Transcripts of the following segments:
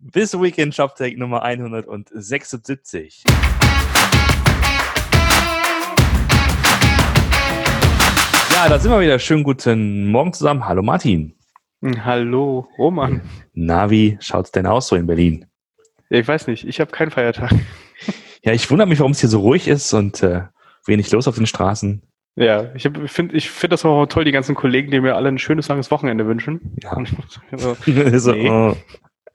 This Weekend Shop Take Nummer 176. Ja, da sind wir wieder. Schönen guten Morgen zusammen. Hallo Martin. Hallo Roman. Na, wie schaut's denn aus so in Berlin? Ich weiß nicht, ich habe keinen Feiertag. Ja, ich wundere mich, warum es hier so ruhig ist und äh, wenig los auf den Straßen. Ja, ich finde ich find das auch toll, die ganzen Kollegen, die mir alle ein schönes langes Wochenende wünschen. Ja. Also, so, Nee. oh.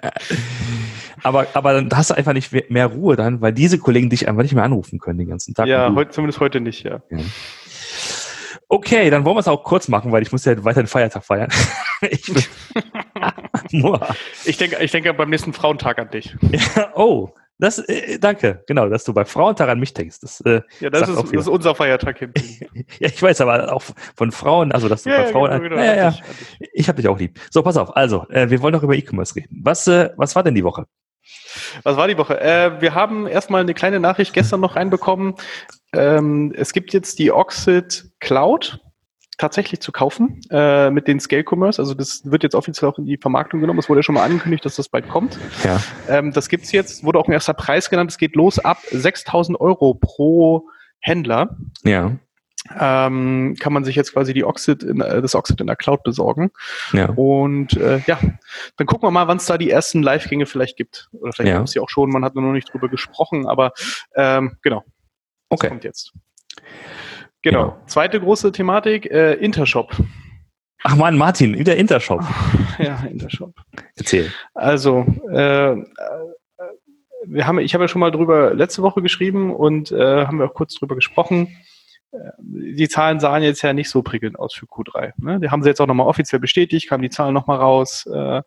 Aber, aber dann hast du einfach nicht mehr Ruhe dann, weil diese Kollegen dich einfach nicht mehr anrufen können den ganzen Tag. ja, heute, zumindest heute nicht, ja. Okay, dann wollen wir es auch kurz machen, weil ich muss ja weiter den Feiertag feiern. ich. Ich denke ich denke beim nächsten Frauentag an dich. ja, oh, das, äh, danke, genau, dass du bei Frauentag an mich denkst. Das, äh, Ja, das ist, das ist unser Feiertag hinten. ja, ich weiß, aber auch von Frauen, also dass du bei Frauen. genau, ja, ja, ja. an dich, an dich. Ich habe dich auch lieb. So, pass auf. Also, äh, wir wollen noch über E-Commerce reden. Was, äh, was war denn die Woche? Was war die Woche? Äh, wir haben erstmal eine kleine Nachricht gestern noch reinbekommen. Ähm, es gibt jetzt die Oxid Cloud tatsächlich zu kaufen äh, mit den Scale Commerce. Also das wird jetzt offiziell auch in die Vermarktung genommen. Es wurde ja schon mal angekündigt, dass das bald kommt. Ja. Ähm, das gibt's jetzt, wurde auch ein erster Preis genannt. Es geht los ab 6.000 Euro pro Händler. Ja. Ähm, kann man sich jetzt quasi die Oxid in, äh, das Oxid in der Cloud besorgen. Ja. Und äh, ja, dann gucken wir mal, wann es da die ersten Live-Gänge vielleicht gibt. Oder vielleicht Ja. gibt es ja auch schon, man hat nur noch nicht drüber gesprochen, aber ähm, genau, das Okay. kommt jetzt. Genau. Genau. Zweite große Thematik, äh, Intershop. Ach man, Martin, wieder Intershop. ja, Intershop. Erzähl. Also, äh, äh, wir haben, ich habe ja schon mal drüber letzte Woche geschrieben und äh, haben wir auch kurz drüber gesprochen. Äh, Die Zahlen sahen jetzt ja nicht so prickelnd aus für Q3. Ne? Die haben sie jetzt auch nochmal offiziell bestätigt, kamen die Zahlen nochmal raus, äh,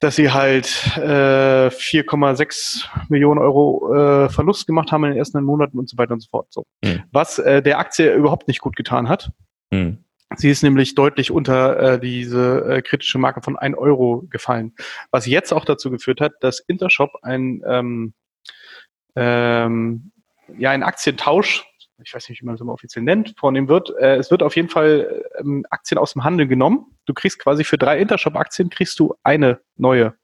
dass sie halt äh, 4,6 Millionen Euro äh, Verlust gemacht haben in den ersten Monaten und so weiter und so fort. So. Mhm. Was äh, der Aktie überhaupt nicht gut getan hat. Hm. Sie ist nämlich deutlich unter äh, diese äh, kritische Marke von 1 Euro gefallen. Was jetzt auch dazu geführt hat, dass Intershop ein, ähm, ähm, ja, ein Aktientausch, ich weiß nicht, wie man das immer offiziell nennt, vornehmen wird. Äh, es wird auf jeden Fall ähm, Aktien aus dem Handel genommen. Du kriegst quasi für drei Intershop-Aktien kriegst du eine neue.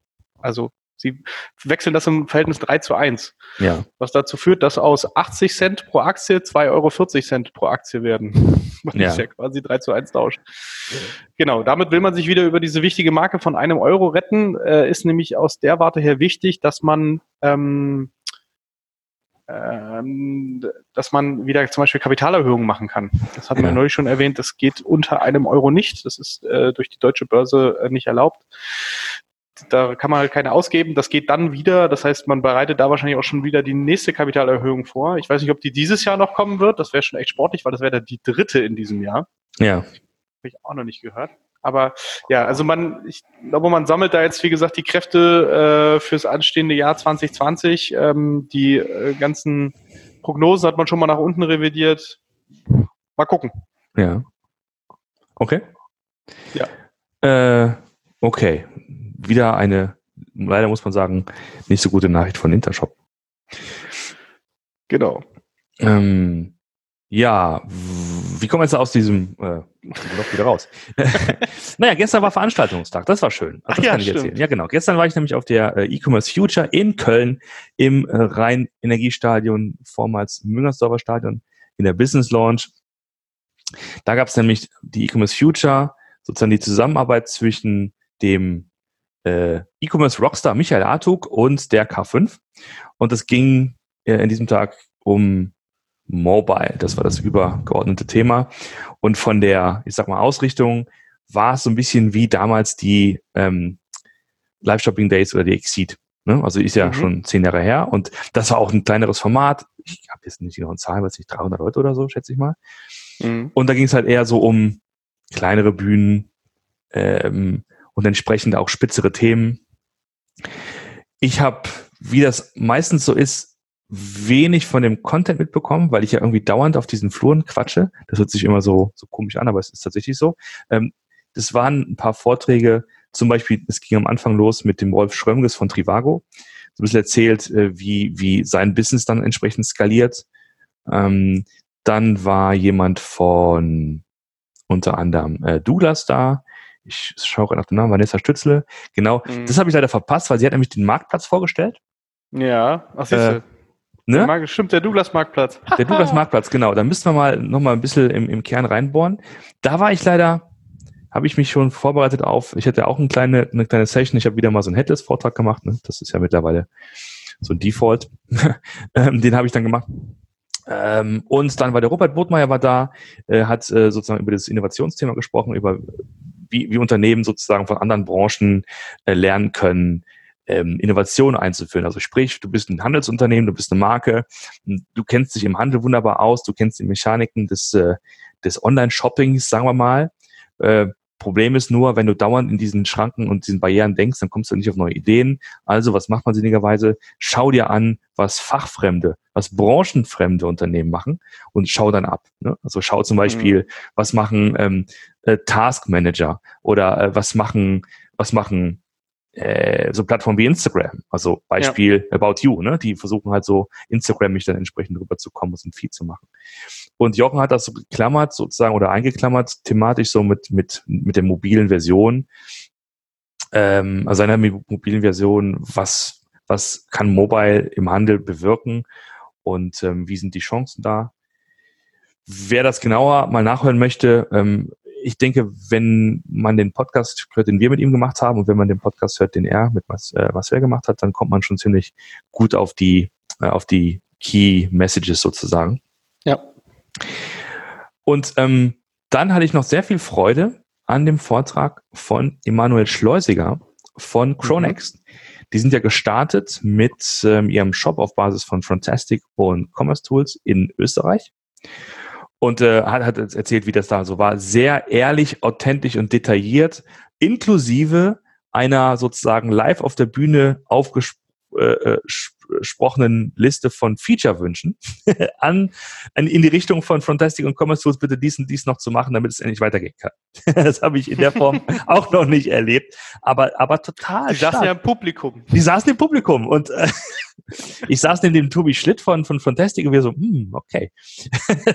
Also sie wechseln das im Verhältnis 3 zu 1 Ja. was dazu führt, dass aus 80 Cent pro Aktie 2,40 Euro Cent pro Aktie werden. Man Ja. ist ja quasi 3 zu 1 tauscht. Genau, damit will man sich wieder über diese wichtige Marke von einem Euro retten. Äh, ist nämlich aus der Warte her wichtig, dass man ähm, dass man wieder zum Beispiel Kapitalerhöhungen machen kann. Das hatten Ja. wir neulich schon erwähnt. Das geht unter einem Euro nicht. Das ist äh, durch die deutsche Börse äh, nicht erlaubt. Da kann man halt keine ausgeben. Das geht dann wieder. Das heißt, man bereitet da wahrscheinlich auch schon wieder die nächste Kapitalerhöhung vor. Ich weiß nicht, ob die dieses Jahr noch kommen wird. Das wäre schon echt sportlich, weil das wäre dann die dritte in diesem Jahr. Ja. Habe ich auch noch nicht gehört. Aber ja, also man, ich glaube, man sammelt da jetzt, wie gesagt, die Kräfte äh, fürs anstehende Jahr 2020. Ähm, die äh, ganzen Prognosen hat man schon mal nach unten revidiert. Mal gucken. Ja. Okay. Ja. Äh, okay. Wieder eine, leider muss man sagen, nicht so gute Nachricht von Intershop. Genau. Ähm, ja, wie kommen wir jetzt aus diesem äh, Loch wieder raus? naja, gestern war Veranstaltungstag, das war schön. Ach das ja, kann ich stimmt. erzählen. Ja, genau. Gestern war ich nämlich auf der äh, E-Commerce Future in Köln im äh, Rhein-Energiestadion, vormals Müngersdorfer Stadion, in der Business Launch. Da gab es nämlich die E-Commerce Future, sozusagen die Zusammenarbeit zwischen dem äh, E-Commerce Rockstar Michael Artug und der K5. Und es ging äh, in diesem Tag um Mobile. Das war das übergeordnete Thema. Und von der, ich sag mal, Ausrichtung war es so ein bisschen wie damals die ähm, Live-Shopping Days oder die Exceed. Ne? Also ist ja Mhm. schon zehn Jahre her. Und das war auch ein kleineres Format. Ich habe jetzt nicht genau Zahlen, weiß nicht, 300 Leute oder so, schätze ich mal. Mhm. Und da ging es halt eher so um kleinere Bühnen ähm, und entsprechend auch spitzere Themen. Ich habe, wie das meistens so ist, wenig von dem Content mitbekommen, weil ich ja irgendwie dauernd auf diesen Fluren quatsche. Das hört sich immer so, so komisch an, aber es ist tatsächlich so. Ähm, das waren ein paar Vorträge, zum Beispiel, es ging am Anfang los mit dem Rolf Schrömges von Trivago. So ein bisschen erzählt, äh, wie, wie sein Business dann entsprechend skaliert. Ähm, dann war jemand von unter anderem äh, Douglas da, ich schaue gerade nach dem Namen, Vanessa Stützle, genau. Mhm. Das habe ich leider verpasst, weil sie hat nämlich den Marktplatz vorgestellt. Ja, ach siehst du. Äh, ne? Der stimmt, der Douglas-Marktplatz. Der Douglas-Marktplatz, genau. Da müssen wir mal noch mal ein bisschen im, im Kern reinbohren. Da war ich leider, habe ich mich schon vorbereitet auf, ich hatte auch eine kleine, eine kleine Session, ich habe wieder mal so einen Headless-Vortrag gemacht, ne? das ist ja mittlerweile so ein Default. Ähm, den habe ich dann gemacht. Ähm, und dann war der Robert Botmeier war da, äh, hat äh, sozusagen über das Innovationsthema gesprochen, über wie, wie Unternehmen sozusagen von anderen Branchen äh, lernen können, ähm, Innovationen einzuführen. Also sprich, du bist ein Handelsunternehmen, du bist eine Marke, du kennst dich im Handel wunderbar aus, du kennst die Mechaniken des, äh, des Online-Shoppings, sagen wir mal. Äh, Problem ist nur, wenn du dauernd in diesen Schranken und diesen Barrieren denkst, dann kommst du nicht auf neue Ideen. Also, was macht man sinnigerweise? Schau dir an, was fachfremde, was branchenfremde Unternehmen machen und schau dann ab. Ne? Also schau zum Beispiel, mhm. was machen ähm, äh, Task Manager oder äh, was machen, was machen äh, so Plattformen wie Instagram, also Beispiel ja. About You, ne? die versuchen halt so Instagram mich dann entsprechend rüberzukommen und ein Feed zu machen. Und Jochen hat das so geklammert sozusagen oder eingeklammert thematisch so mit, mit, mit der mobilen Version, ähm, also seiner mobilen Version, was, was kann Mobile im Handel bewirken und ähm, wie sind die Chancen da? Wer das genauer mal nachhören möchte, ähm, ich denke, wenn man den Podcast hört, den wir mit ihm gemacht haben und wenn man den Podcast hört, den er mit äh, Marcel gemacht hat, dann kommt man schon ziemlich gut auf die, äh, auf die Key Messages sozusagen. Ja. Und ähm, dann hatte ich noch sehr viel Freude an dem Vortrag von Emanuel Schleusiger von Chronext. Mhm. Die sind ja gestartet mit ähm, ihrem Shop auf Basis von Fantastic und Commerce Tools in Österreich und äh, hat, hat erzählt, wie das da so war. Sehr ehrlich, authentisch und detailliert, inklusive einer sozusagen live auf der Bühne aufgesprochenen äh, gesprochenen Liste von Feature-Wünschen an, an, in die Richtung von Fantastic und Commerce Tools bitte dies und dies noch zu machen, damit es endlich weitergehen kann. das habe ich in der Form auch noch nicht erlebt, aber, aber total. Die saßen ja im Publikum. Die saßen im Publikum und äh, ich saß neben dem Tobi Schlitt von, von Fantastic und wir so, hm, okay.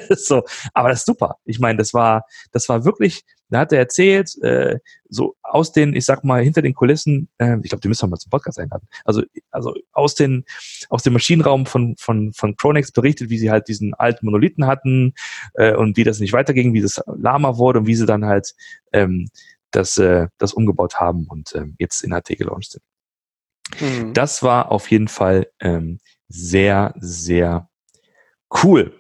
so, aber das ist super. Ich meine, das war, das war wirklich, da hat er erzählt, äh, so aus den, ich sag mal, hinter den Kulissen, äh, ich glaube, die müssen wir mal zum Podcast einladen. Also, also aus den, aus dem Maschinenraum von, von, von Chronex berichtet, wie sie halt diesen alten Monolithen hatten äh, und wie das nicht weiterging, wie das Lama wurde und wie sie dann halt ähm, das, äh, das umgebaut haben und ähm, jetzt in HT gelauncht sind. Mhm. Das war auf jeden Fall ähm, sehr, sehr cool.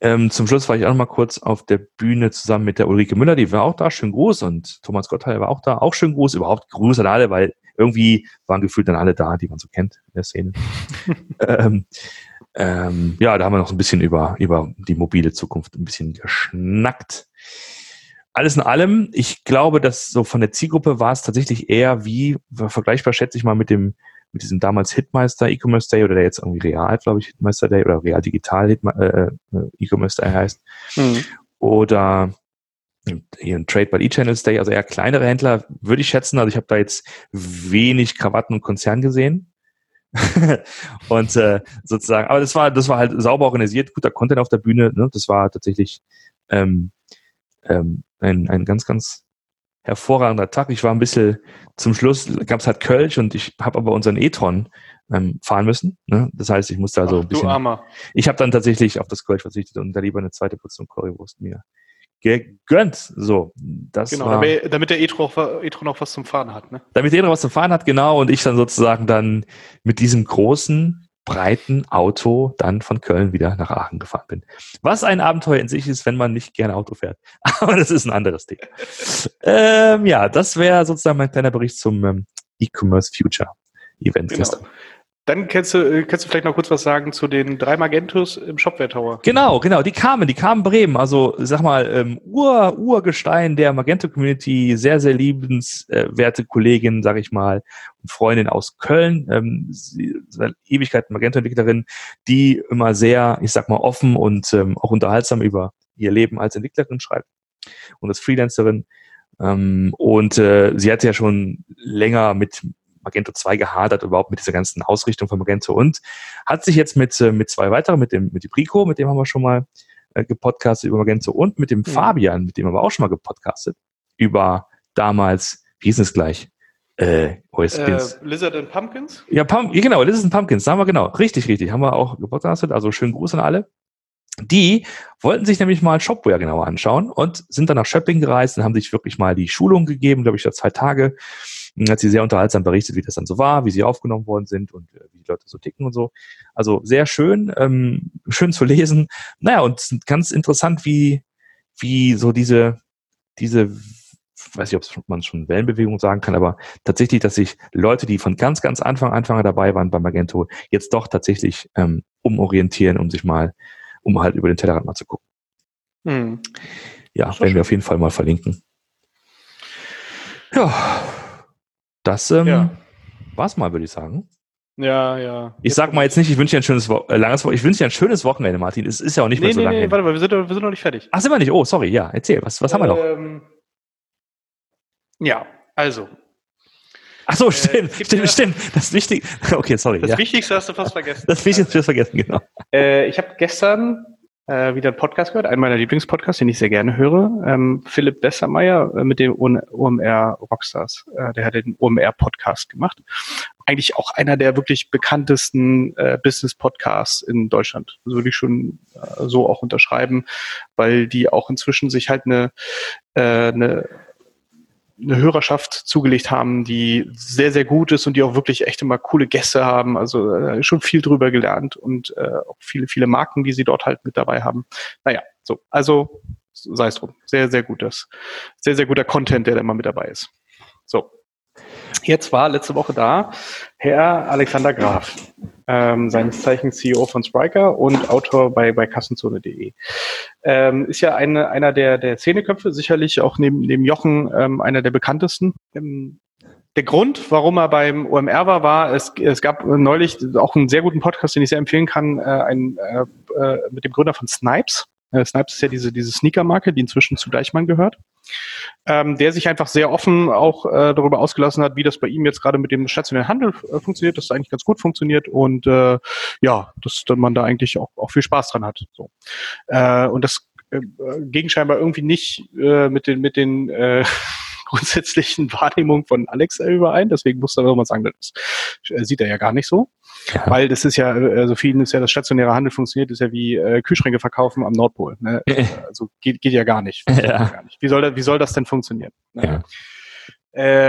Ähm, zum Schluss war ich auch noch mal kurz auf der Bühne zusammen mit der Ulrike Müller, die war auch da, schön groß und Thomas Gottheil war auch da, auch schön groß, überhaupt Gruß an alle, weil irgendwie waren gefühlt dann alle da, die man so kennt in der Szene. ähm, ähm, ja, da haben wir noch ein bisschen über, über die mobile Zukunft ein bisschen geschnackt. Alles in allem, ich glaube, dass so von der Zielgruppe war es tatsächlich eher wie, vergleichbar schätze ich mal mit dem mit diesem damals Hitmeister E-Commerce Day oder der jetzt irgendwie Real, glaube ich, Hitmeister Day oder Real Digital äh, äh, E-Commerce Day heißt. Mhm. Oder hier ein Trade by E-Channels Day, also eher kleinere Händler, würde ich schätzen. Also ich habe da jetzt wenig Krawatten und Konzern gesehen. und äh, sozusagen, aber das war, das war halt sauber organisiert, guter Content auf der Bühne. Ne? Das war tatsächlich ähm, ähm, ein, ein ganz, ganz hervorragender Tag. Ich war ein bisschen, zum Schluss gab es halt Kölsch und ich habe aber unseren E-Tron ähm, fahren müssen. Ne? Das heißt, ich musste also Ach, ein bisschen. Du Armer. Ich habe dann tatsächlich auf das Kölsch verzichtet und da lieber eine zweite Portion Currywurst mir gegönnt. So, das genau, war, damit, damit der E-Tron noch was zum Fahren hat. Ne? Damit der E-Tron was zum Fahren hat, genau. Und ich dann sozusagen dann mit diesem großen breiten Auto dann von Köln wieder nach Aachen gefahren bin. Was ein Abenteuer in sich ist, wenn man nicht gerne Auto fährt. Aber das ist ein anderes Ding. ähm, ja, das wäre sozusagen mein kleiner Bericht zum ähm, E-Commerce Future Event genau. gestern. Dann kannst du, äh, kannst du vielleicht noch kurz was sagen zu den drei Magentos im Shopware Tower. Genau, genau, die kamen, die kamen Bremen. Also sag mal, ähm, Ur, Urgestein der Magento-Community, sehr, sehr liebenswerte Kollegin, sag ich mal, und Freundin aus Köln, ähm, sie, Ewigkeit Magento-Entwicklerin, die immer sehr, ich sag mal, offen und ähm, auch unterhaltsam über ihr Leben als Entwicklerin schreibt und als Freelancerin. Ähm, und äh, sie hat ja schon länger mit Magento 2 gehadert überhaupt mit dieser ganzen Ausrichtung von Magento und hat sich jetzt mit, äh, mit zwei weiteren, mit dem, mit dem Prico, mit dem haben wir schon mal äh, gepodcastet über Magento und mit dem mhm. Fabian, mit dem haben wir auch schon mal gepodcastet über damals, wie hieß es gleich? Äh, oh, jetzt äh, Lizard and Pumpkins? Ja, Pump, genau, Lizard and Pumpkins, sagen wir genau. Richtig, richtig. Haben wir auch gepodcastet, also schönen Gruß an alle. Die wollten sich nämlich mal Shopware genauer anschauen und sind dann nach Schöpping gereist und haben sich wirklich mal die Schulung gegeben, glaube ich, für zwei Tage. Hat sie sehr unterhaltsam berichtet, wie das dann so war, wie sie aufgenommen worden sind und äh, wie die Leute so ticken und so. Also sehr schön, ähm, schön zu lesen. Naja, und ganz interessant, wie, wie so diese, diese weiß nicht, ob man schon Wellenbewegung sagen kann, aber tatsächlich, dass sich Leute, die von ganz, ganz Anfang, Anfang dabei waren beim Magento, jetzt doch tatsächlich ähm, umorientieren, um sich mal, um halt über den Tellerrand mal zu gucken. Hm. Ja, werden schön. wir auf jeden Fall mal verlinken. Ja, das ähm, ja. war's mal, würde ich sagen. Ja, ja. Ich sag mal jetzt nicht, ich wünsche dir ein schönes, Wo äh, langes Wo ich wünsche dir ein schönes Wochenende, Martin. Es ist ja auch nicht nee, mehr so nee, lange. Nee, warte mal, wir sind, wir sind noch nicht fertig. Ach, sind wir nicht? Oh, sorry, ja, erzähl, was, was ähm, haben wir noch? Ähm, ja, also. Ach so, stimmt, äh, stimmt, ja, stimmt. Das Wichtigste. Okay, sorry. Das ja. Wichtigste hast du fast vergessen. Das Wichtigste hast du vergessen, genau. Äh, ich habe gestern äh, wieder einen Podcast gehört, einen meiner Lieblingspodcasts, den ich sehr gerne höre. Ähm, Philipp Bessermeier äh, mit dem OMR Rockstars. Äh, der hat den OMR Podcast gemacht. Eigentlich auch einer der wirklich bekanntesten äh, Business Podcasts in Deutschland. Das würde ich schon äh, so auch unterschreiben, weil die auch inzwischen sich halt eine, äh, eine eine Hörerschaft zugelegt haben, die sehr, sehr gut ist und die auch wirklich echt immer coole Gäste haben. Also äh, schon viel drüber gelernt und äh, auch viele, viele Marken, die sie dort halt mit dabei haben. Naja, so, also sei es drum. Sehr, sehr gutes, sehr, sehr guter Content, der da immer mit dabei ist. So. Jetzt war letzte Woche da Herr Alexander Graf, ähm, seines Zeichens CEO von Spriker und Autor bei, bei Kassenzone.de. Ähm, ist ja eine, einer der, der Szeneköpfe, sicherlich auch neben, neben Jochen ähm, einer der bekanntesten. Ähm, der Grund, warum er beim OMR war, war, es, es gab neulich auch einen sehr guten Podcast, den ich sehr empfehlen kann, äh, ein, äh, äh mit dem Gründer von Snipes. Äh, Snipes ist ja diese, diese Sneaker-Marke, die inzwischen zu Deichmann gehört ähm, der sich einfach sehr offen auch äh, darüber ausgelassen hat, wie das bei ihm jetzt gerade mit dem stationären Handel äh, funktioniert, dass es eigentlich ganz gut funktioniert und äh, ja, dass man da eigentlich auch, auch viel Spaß dran hat. So. Äh, und das äh, ging scheinbar irgendwie nicht äh, mit den, mit den äh, grundsätzlichen Wahrnehmung von Alex überein. Deswegen muss er mal sagen, das äh, sieht er ja gar nicht so. Ja. Weil das ist ja, also vielen ist ja das stationäre Handel funktioniert, ist ja wie äh, Kühlschränke verkaufen am Nordpol. Ne? Also geht, geht ja gar nicht. Ja. Gar nicht. Wie, soll das, wie soll das denn funktionieren? Ne? Ja.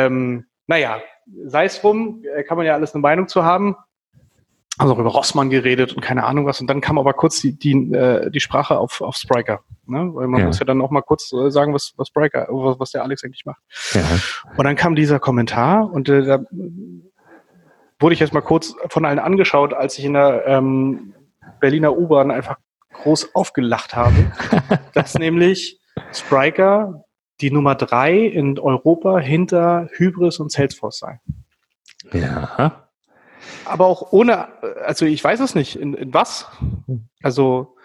Ähm, naja, sei es drum, äh, kann man ja alles eine Meinung zu haben also auch über Rossmann geredet und keine Ahnung was. Und dann kam aber kurz die, die, äh, die Sprache auf, auf Spriker. Ne? Weil man ja. muss ja dann auch mal kurz äh, sagen, was, was Spriker, was, was der Alex eigentlich macht. Ja. Und dann kam dieser Kommentar und äh, da wurde ich erst mal kurz von allen angeschaut, als ich in der ähm, Berliner U-Bahn einfach groß aufgelacht habe, dass nämlich Spriker die Nummer drei in Europa hinter Hybris und Salesforce sei. Ja aber auch ohne, also ich weiß es nicht, in, in was? Also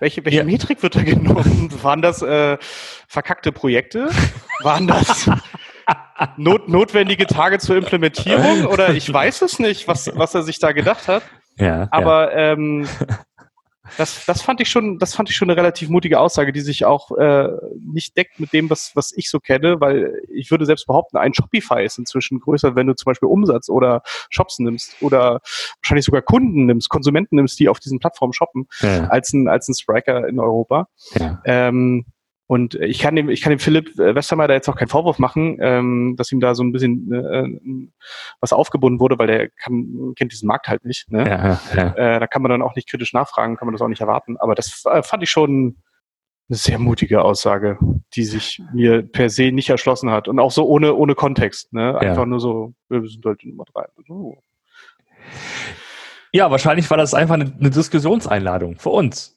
welche, welche ja. Metrik wird da genommen? Waren das äh, verkackte Projekte? Waren das not, notwendige Tage zur Implementierung? Oder ich weiß es nicht, was, was er sich da gedacht hat. Ja, Aber ja. Ähm, das, das fand ich schon, das fand ich schon eine relativ mutige Aussage, die sich auch äh, nicht deckt mit dem, was, was ich so kenne, weil ich würde selbst behaupten, ein Shopify ist inzwischen größer, wenn du zum Beispiel Umsatz oder Shops nimmst oder wahrscheinlich sogar Kunden nimmst, Konsumenten nimmst, die auf diesen Plattformen shoppen, ja. als ein, als ein Spriker in Europa. Ja. Ähm, und ich kann dem, ich kann dem Philipp äh, Westermeier da jetzt auch keinen Vorwurf machen, ähm, dass ihm da so ein bisschen äh, was aufgebunden wurde, weil der kann, kennt diesen Markt halt nicht. Ne? Ja, ja. Äh, da kann man dann auch nicht kritisch nachfragen, kann man das auch nicht erwarten. Aber das äh, fand ich schon eine sehr mutige Aussage, die sich mir per se nicht erschlossen hat. Und auch so ohne, ohne Kontext. Ne? Einfach ja. nur so, wir sind halt Nummer drei. So. Ja, wahrscheinlich war das einfach eine, eine Diskussionseinladung für uns.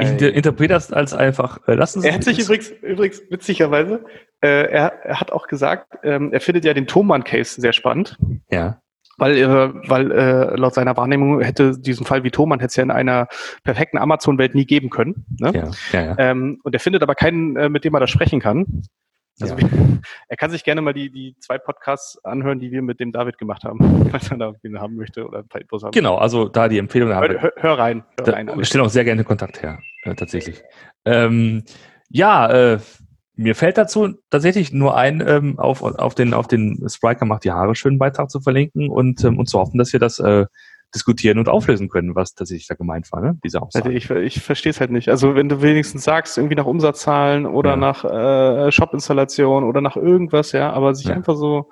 Ich interpretiere das als einfach, äh, lassen Sie Er hat sich übrigens, übrigens witzigerweise, äh, er, er hat auch gesagt, ähm, er findet ja den Thomann-Case sehr spannend. Ja. Weil, äh, weil äh, laut seiner Wahrnehmung hätte diesen Fall wie Thomann hätte es ja in einer perfekten Amazon-Welt nie geben können. Ne? Ja, ja, ja. Ähm, und er findet aber keinen, äh, mit dem er da sprechen kann. Also ja. er kann sich gerne mal die, die zwei Podcasts anhören, die wir mit dem David gemacht haben, falls er da ihn haben möchte oder ein paar Infos haben. Genau, also da die Empfehlung hör, hör, hör rein. Hör da, rein wir stellen auch sehr gerne Kontakt her, äh, tatsächlich. Ähm, ja, äh, mir fällt dazu tatsächlich nur ein, ähm, auf, auf den, auf den Spriker macht die Haare schön Beitrag zu verlinken und, ähm, und zu hoffen, dass wir das äh, diskutieren und auflösen können, was tatsächlich da gemeint war, ne? diese Aussage. Also ich, ich verstehe es halt nicht. Also wenn du wenigstens sagst, irgendwie nach Umsatzzahlen oder ja. nach äh, Shop-Installation oder nach irgendwas, ja, aber sich ja. einfach so,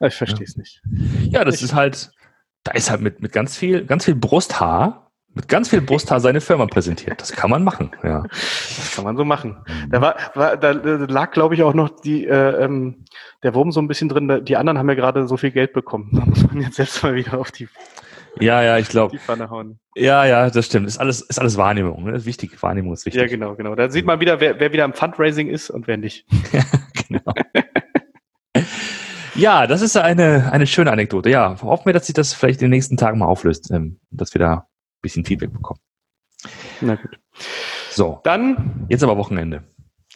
ich verstehe es ja. nicht. Ja, das ich, ist halt, da ist halt mit, mit ganz viel, ganz viel Brusthaar mit ganz viel Brusthaar seine Firma präsentiert. Das kann man machen, ja. Das kann man so machen. Da war, war da lag, glaube ich, auch noch die, äh, ähm, der Wurm so ein bisschen drin. Die anderen haben ja gerade so viel Geld bekommen. Da muss man jetzt selbst mal wieder auf die ja, ja, ich glaube. Ja, ja, das stimmt. Ist alles, ist alles Wahrnehmung. Ne? Wichtig, Wahrnehmung ist wichtig. Ja, genau, genau. Da sieht man wieder, wer, wer wieder im Fundraising ist und wer nicht. ja, genau. ja, das ist eine, eine schöne Anekdote. Ja, hoffen wir, dass sich das vielleicht in den nächsten Tagen mal auflöst, ähm, dass wir da ein bisschen Feedback bekommen. Na gut. So. Dann. Jetzt aber Wochenende.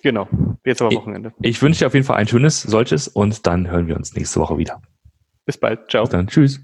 Genau. Jetzt aber Wochenende. Ich, ich wünsche dir auf jeden Fall ein schönes solches und dann hören wir uns nächste Woche wieder. Bis bald. Ciao. Bis dann. Tschüss.